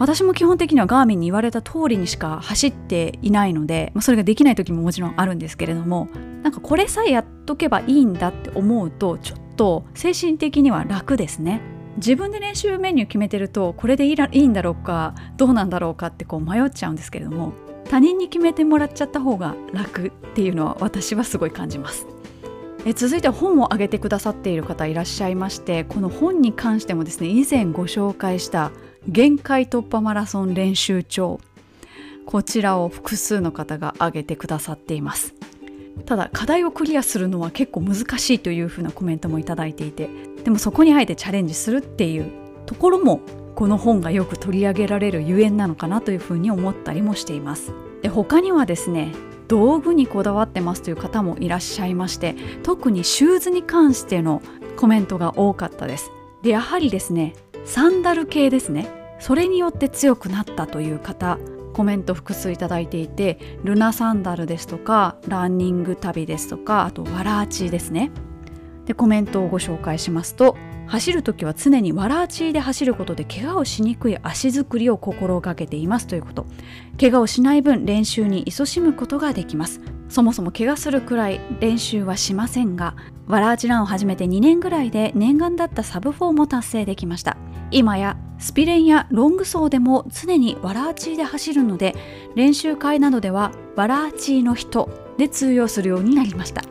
私も基本的にはガーミンに言われた通りにしか走っていないので、まあ、それができない時ももちろんあるんですけれどもなんかこれさえやっとけばいいんだって思うとちょっと精神的には楽ですね。自分で練習メニュー決めてるとこれでいいんだろうかどうなんだろうかってこう迷っちゃうんですけれども他人に決めてもらっちゃった方が楽っていうのは私はすごい感じます。え続いて本を挙げてくださっている方いらっしゃいましてこの本に関してもですね以前ご紹介した限界突破マラソン練習帳。こちらを複数の方が挙げてくださっています。ただ課題をクリアするのは結構難しいというふうなコメントもいただいていてでもそこにあえてチャレンジするっていうところもこの本がよく取り上げられるゆえんなのかなというふうに思ったりもしています。で他にはですね道具にこだわってますという方もいらっしゃいまして特にシューズに関してのコメントが多かったです。でやはりですねサンダル系ですね。それによって強くなったという方コメント複数いただいていてルナサンダルですとかランニング旅ですとかあとワラーチですね。でコメントをご紹介しますと走る時は常にワラーチーで走ることで怪我をしにくい足作りを心がけていますということ。怪我をしない分練習に勤しむことができます。そもそも怪我するくらい練習はしませんがワラーチランを始めて2年ぐらいで念願だったサブ4も達成できました。今やスピレンやロング走でも常にワラーチーで走るので練習会などではワラーチーの人で通用するようになりました。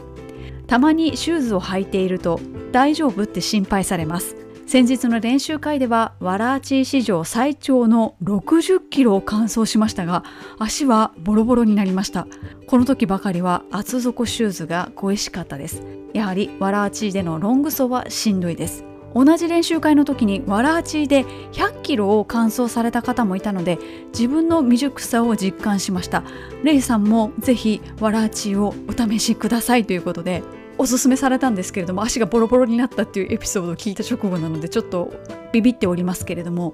たまにシューズを履いていると大丈夫って心配されます。先日の練習会ではワラーチー史上最長の60キロを完走しましたが足はボロボロになりました。この時ばかりは厚底シューズが恋しかったです。やはりワラーチーでのロング走はしんどいです。同じ練習会の時にワラーチーで100キロを完走された方もいたので自分の未熟さを実感しました。レイさんもぜひワラーチーをお試しくださいということでおすすめされたんですけれども足がボロボロになったっていうエピソードを聞いた直後なのでちょっとビビっておりますけれども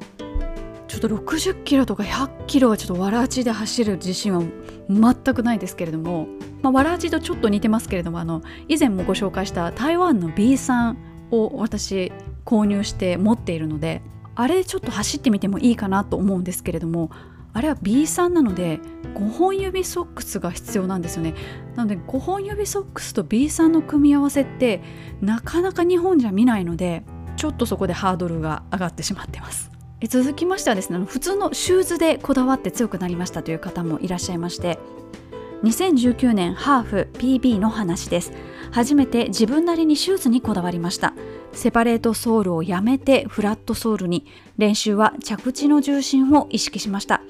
ちょっと60キロとか100キロはちょっとわらじで走る自信は全くないですけれども、まあ、わらじとちょっと似てますけれどもあの以前もご紹介した台湾の B さんを私購入して持っているのであれちょっと走ってみてもいいかなと思うんですけれどもあれは B3 なので5本指ソックスが必要なんですよね。なので5本指ソックスと B3 の組み合わせってなかなか日本じゃ見ないのでちょっとそこでハードルが上がってしまってます。続きましてはですね普通のシューズでこだわって強くなりましたという方もいらっしゃいまして2019年ハーフ PB の話です。初めて自分なりにシューズにこだわりました。セパレートソールをやめてフラットソールに。練習は着地の重心を意識しました。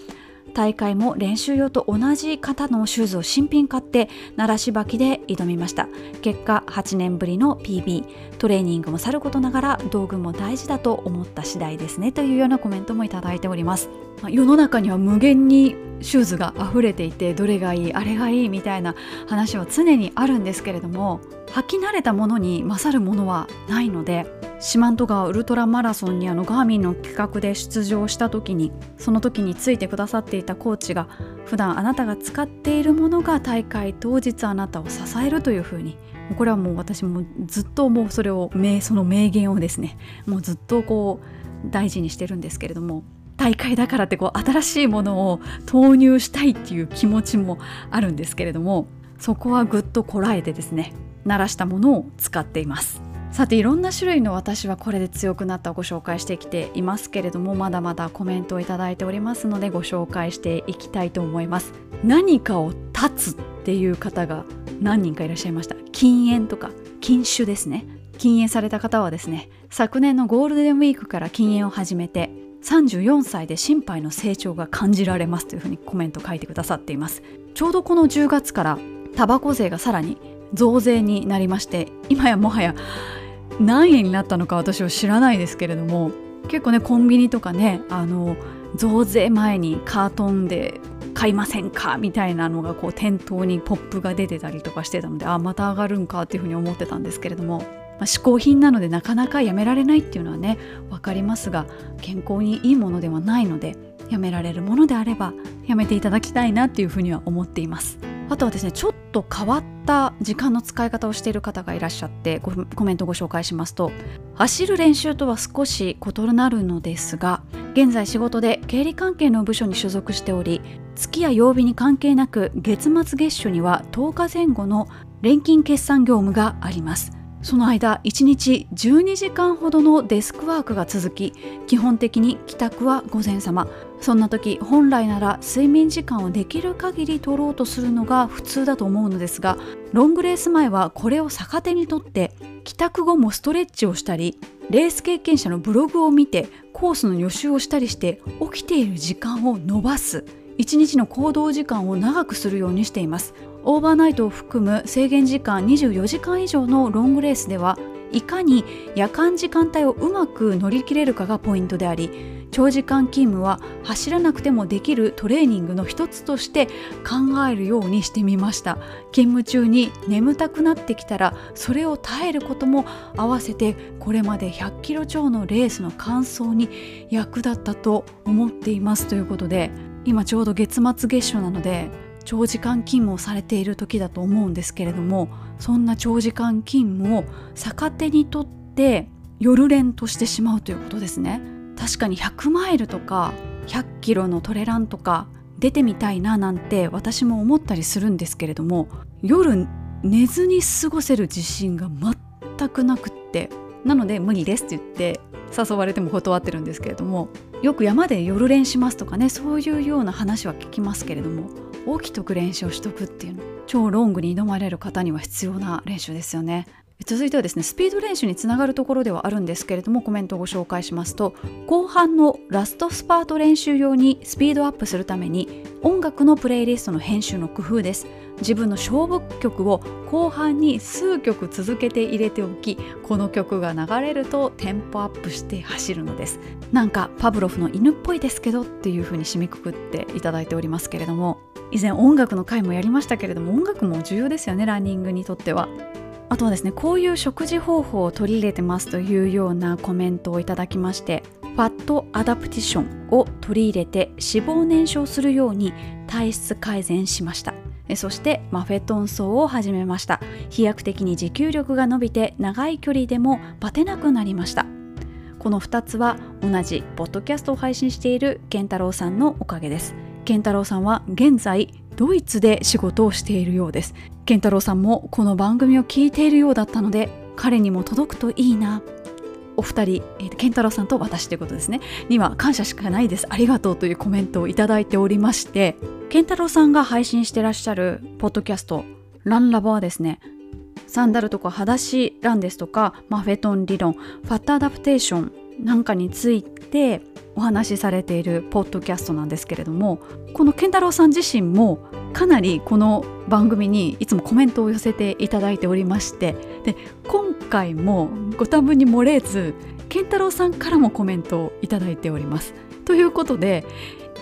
大会も練習用と同じ型のシューズを新品買って鳴らし履きで挑みました。結果8年ぶりの PB トレーニングもさることながら道具も大事だと思った次第ですね。というようなコメントもいただいております。世の中には無限にシューズが溢れていてどれがいいあれがいいみたいな話は常にあるんですけれども履き慣れたものに勝るものはないので四万十川ウルトラマラソンにあのガーミンの企画で出場した時にその時についてくださっていたコーチが普段あなたが使っているものが大会当日あなたを支えるというふうにこれはもう私もずっともうそれをその名言をですねもうずっとこう大事にしてるんですけれども大会だからってこう新しいものを投入したいっていう気持ちもあるんですけれどもそこはぐっとこらえてですね鳴らしたものを使っています。さていろんな種類の私はこれで強くなったをご紹介してきていますけれどもまだまだコメントをいただいておりますのでご紹介していきたいと思います。何かを立つっていう方が何人かいらっしゃいました？禁煙とか禁酒ですね。禁煙された方はですね昨年のゴールデンウィークから禁煙を始めて34歳で心肺の成長が感じられますというふうにコメント書いてくださっています。ちょうどこの10月からタバコ税がさらに増税になりまして今やもはや何円になったのか私は知らないですけれども結構ねコンビニとかねあの増税前にカートンで買いませんか？みたいなのがこう店頭にポップが出てたりとかしてたのであまた上がるんか？っていうふうに思ってたんですけれどもまあ、嗜好品なのでなかなかやめられないっていうのはね分かりますが健康にいいものではないのでやめられるものであればやめていただきたいなっていうふうには思っています。あとはですねちょっと変わった時間の使い方をしている方がいらっしゃってコメントをご紹介しますと走る練習とは少し異なるのですが現在仕事で経理関係の部署に所属しており月や曜日に関係なく月末月初には10日前後の錬金決算業務があります。その間1日12時間ほどのデスクワークが続き基本的に帰宅は午前様。そんな時本来なら睡眠時間をできる限り取ろうとするのが普通だと思うのですがロングレース前はこれを逆手にとって帰宅後もストレッチをしたりレース経験者のブログを見てコースの予習をしたりして起きている時間を延ばす。1日の行動時間を長くするようにしています。オーバーナイトを含む制限時間24時間以上のロングレースではいかに夜間時間帯をうまく乗り切れるかがポイントであり長時間勤務は走らなくてもできるトレーニングの一つとして考えるようにしてみました。勤務中に眠たくなってきたらそれを耐えることも合わせてこれまで100キロ超のレースの完走に役立ったと思っていますということで今ちょうど月末月初なので長時間勤務をされている時だと思うんですけれどもそんな長時間勤務を逆手にとって夜練としてしまうということですね。確かに100マイルとか100キロのトレランとか出てみたいななんて私も思ったりするんですけれども夜寝ずに過ごせる自信が全くなくってなので無理ですって言って誘われても断ってるんですけれどもよく山で夜練しますとかねそういうような話は聞きますけれども起きとく練習をしとくっていうの超ロングに挑まれる方には必要な練習ですよね。続いてはですねスピード練習につながるところではあるんですけれどもコメントをご紹介しますと後半のラストスパート練習用にスピードアップするために音楽のプレイリストの編集の工夫です。自分の勝負曲を後半に数曲続けて入れておきこの曲が流れるとテンポアップして走るのです。なんかパブロフの犬っぽいですけどっていう風に締めくくっていただいておりますけれども。以前音楽の回もやりましたけれども音楽も重要ですよねランニングにとっては。あとはですねこういう食事方法を取り入れてますというようなコメントをいただきましてファットアダプティションを取り入れて脂肪燃焼するように体質改善しました。そしてマフェトン走を始めました。飛躍的に持久力が伸びて長い距離でもバテなくなりました。この2つは同じポッドキャストを配信している健太郎さんのおかげです。健太郎さんは現在ドイツで仕事をしているようです。健太郎さんもこの番組を聞いているようだったので彼にも届くといいな。お二人、えー、健太郎さんと私ということですね。には感謝しかないです。ありがとうというコメントをいただいておりまして健太郎さんが配信してらっしゃるポッドキャストランラボはですねサンダルとか裸足ランですとかマフェトン理論ファットアダプテーションなんかについてお話しされているポッドキャストなんですけれどもこの健太郎さん自身もかなりこの番組にいつもコメントを寄せていただいておりましてで今回もご多分に漏れず健太郎さんからもコメントをいただいております。ということで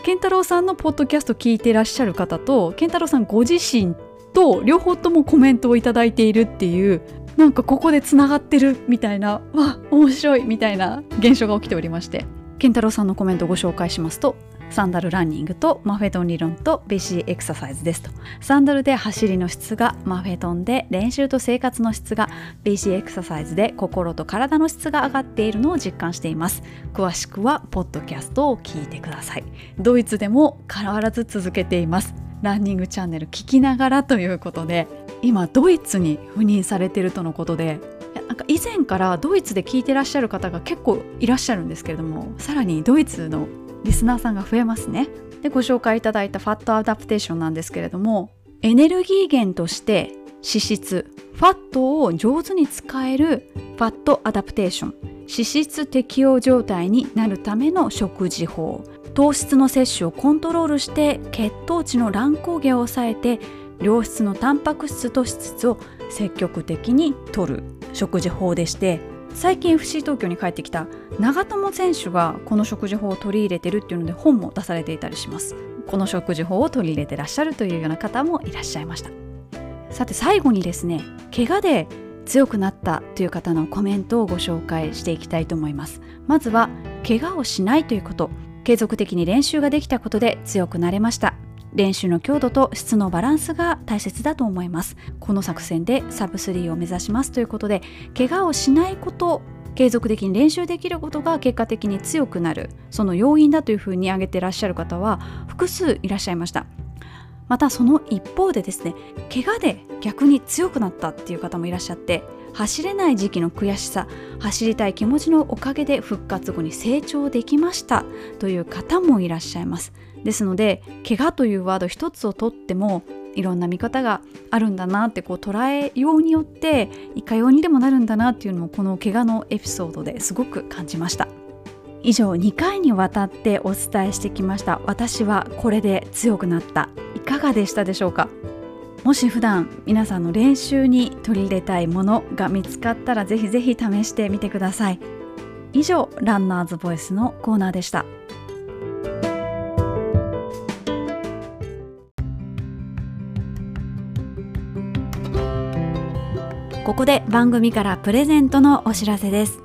健太郎さんのポッドキャスト聞いていらっしゃる方と健太郎さんご自身と両方ともコメントをいただいているっていうなんかここでつながってるみたいなわ面白いみたいな現象が起きておりまして健太郎さんのコメントをご紹介しますとサンダルランニングとマフェトン理論と BC エクササイズですと。サンダルで走りの質がマフェトンで練習と生活の質が BC エクササイズで心と体の質が上がっているのを実感しています。詳しくはポッドキャストを聞いてください。ドイツでも変わらず続けています。ランニングチャンネル聞きながらということで今ドイツに赴任されてるとのことでなんか以前からドイツで聞いてらっしゃる方が結構いらっしゃるんですけれどもさらにドイツのリスナーさんが増えますね。でご紹介いただいたファットアダプテーションなんですけれどもエネルギー源として脂質ファットを上手に使えるファットアダプテーション脂質適応状態になるための食事法糖質の摂取をコントロールして血糖値の乱高下を抑えて良質のタンパク質と脂質を積極的に摂る食事法でして最近 FC 東京に帰ってきた長友選手がこの食事法を取り入れてるっていうので本も出されていたりします。この食事法を取り入れてらっしゃるというような方もいらっしゃいました。さて最後にですね怪我で強くなったという方のコメントをご紹介していきたいと思います。まずは怪我をしないということ。継続的に練習ができたことで強くなれました。練習の強度と質のバランスが大切だと思います。この作戦でサブ3を目指しますということで怪我をしないこと継続的に練習できることが結果的に強くなるその要因だというふうに挙げてらっしゃる方は複数いらっしゃいました。またその一方でですね怪我で逆に強くなったっていう方もいらっしゃって走れない時期の悔しさ走りたい気持ちのおかげで復活後に成長できましたという方もいらっしゃいます。ですので怪我というワード一つをとってもいろんな見方があるんだなってこう捉えようによっていかようにでもなるんだなっていうのをこの怪我のエピソードですごく感じました。以上2回にわたってお伝えしてきました。私はこれで強くなった。いかがでしたでしょうか？もし普段皆さんの練習に取り入れたいものが見つかったらぜひぜひ試してみてください。以上ランナーズボイスのコーナーでした。ここで番組からプレゼントのお知らせです。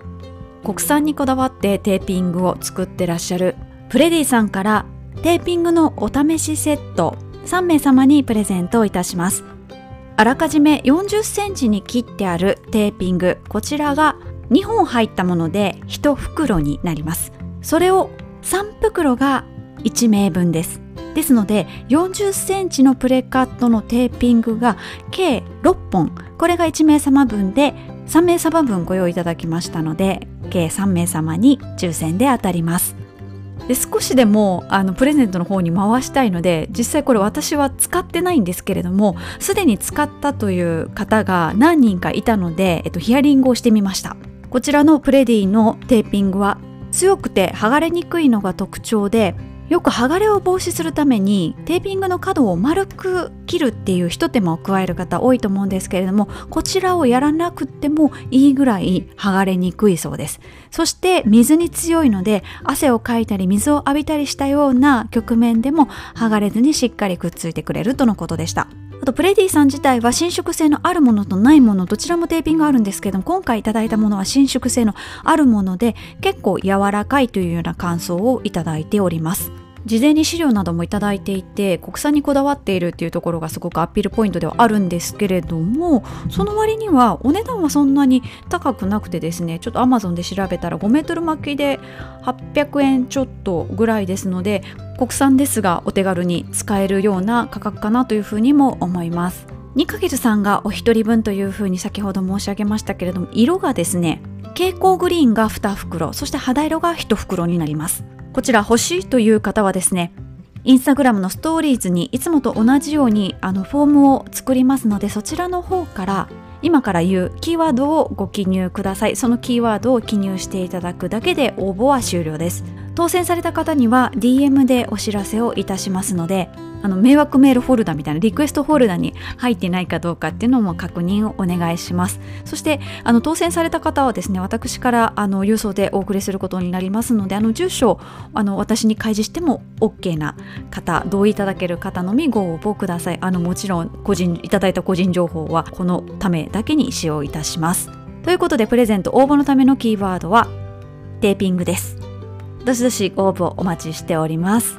国産にこだわってテーピングを作ってらっしゃるプレディさんからテーピングのお試しセット3名様にプレゼントをいたします。あらかじめ40センチに切ってあるテーピングこちらが2本入ったもので1袋になります。それを3袋が1名分です。ですので40センチのプレカットのテーピングが計6本。これが1名様分で3名様分ご用意いただきましたので計3名様に抽選で当たります。で少しでもあのプレゼントの方に回したいので実際これ私は使ってないんですけれどもすでに使ったという方が何人かいたので、えっと、ヒアリングをしてみました。こちらのプレディのテーピングは強くて剥がれにくいのが特徴でよく剥がれを防止するためにテーピングの角を丸く切るっていう一手間を加える方多いと思うんですけれどもこちらをやらなくてもいいぐらい剥がれにくいそうです。そして水に強いので汗をかいたり水を浴びたりしたような局面でも剥がれずにしっかりくっついてくれるとのことでした。あとプレディさん自体は伸縮性のあるものとないものどちらもテーピングあるんですけども今回いただいたものは伸縮性のあるもので結構柔らかいというような感想をいただいております。事前に資料などもいただいていて国産にこだわっているっていうところがすごくアピールポイントではあるんですけれどもその割にはお値段はそんなに高くなくてですねちょっと Amazon で調べたら5メートル巻きで800円ちょっとぐらいですので国産ですがお手軽に使えるような価格かなというふうにも思います。2×3 がお一人分というふうに先ほど申し上げましたけれども色がですね蛍光グリーンが2袋そして肌色が1袋になります。こちら欲しいという方はですねインスタグラムのストーリーズにいつもと同じようにあのフォームを作りますのでそちらの方から今から言うキーワードをご記入ください。そのキーワードを記入していただくだけで応募は終了です。当選された方には DM でお知らせをいたしますのであの迷惑メールフォルダみたいなリクエストフォルダに入ってないかどうかっていうのも確認をお願いします。そしてあの当選された方はですね私からあの郵送でお送りすることになりますのであの住所あの私に開示しても OK な方同意いただける方のみご応募ください。あのもちろん個人いただいた個人情報はこのためだけに使用いたします。ということでプレゼント応募のためのキーワードはテーピングです。どしどしご応募お待ちしております。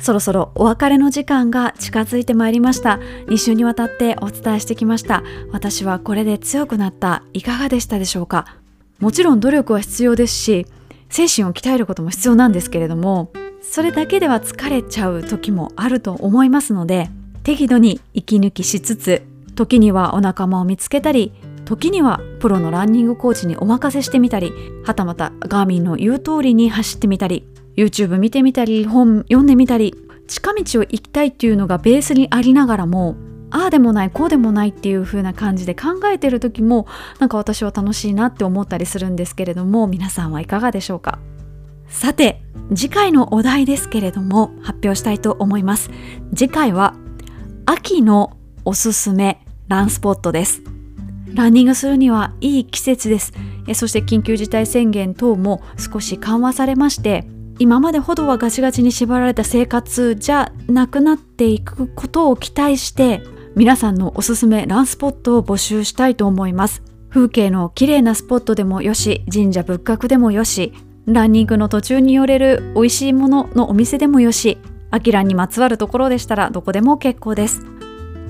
そろそろお別れの時間が近づいてまいりました。2週にわたってお伝えしてきました。私はこれで強くなった。いかがでしたでしょうか？もちろん努力は必要ですし精神を鍛えることも必要なんですけれどもそれだけでは疲れちゃう時もあると思いますので適度に息抜きしつつ時にはお仲間を見つけたり時にはプロのランニングコーチにお任せしてみたりはたまたガーミンの言う通りに走ってみたり YouTube 見てみたり本読んでみたり近道を行きたいっていうのがベースにありながらもああでもないこうでもないっていう風な感じで考えてる時もなんか私は楽しいなって思ったりするんですけれども皆さんはいかがでしょうか？さて次回のお題ですけれども発表したいと思います。次回は秋のおすすめランスポットです。ランニングするにはいい季節です。そして緊急事態宣言等も少し緩和されまして今までほどはガチガチに縛られた生活じゃなくなっていくことを期待して皆さんのおすすめランスポットを募集したいと思います。風景の綺麗なスポットでもよし神社仏閣でもよしランニングの途中に寄れる美味しいもののお店でもよしアキラにまつわるところでしたらどこでも結構です。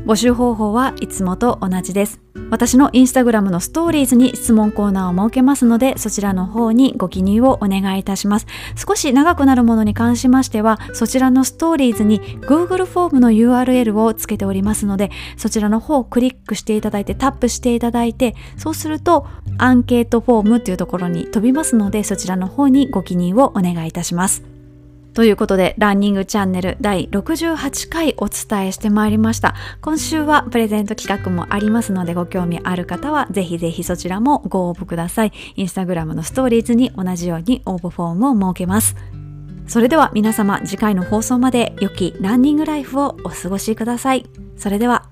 募集方法はいつもと同じです。私のインスタグラムのストーリーズに質問コーナーを設けますのでそちらの方にご記入をお願いいたします。少し長くなるものに関しましてはそちらのストーリーズに Google フォームの URL をつけておりますのでそちらの方をクリックしていただいてタップしていただいてそうするとアンケートフォームというところに飛びますのでそちらの方にご記入をお願いいたします。ということで、ランニングチャンネル第68回お伝えしてまいりました。今週はプレゼント企画もありますので、ご興味ある方はぜひぜひそちらもご応募ください。インスタグラムのストーリーズに同じように応募フォームを設けます。それでは皆様、次回の放送まで良きランニングライフをお過ごしください。それでは。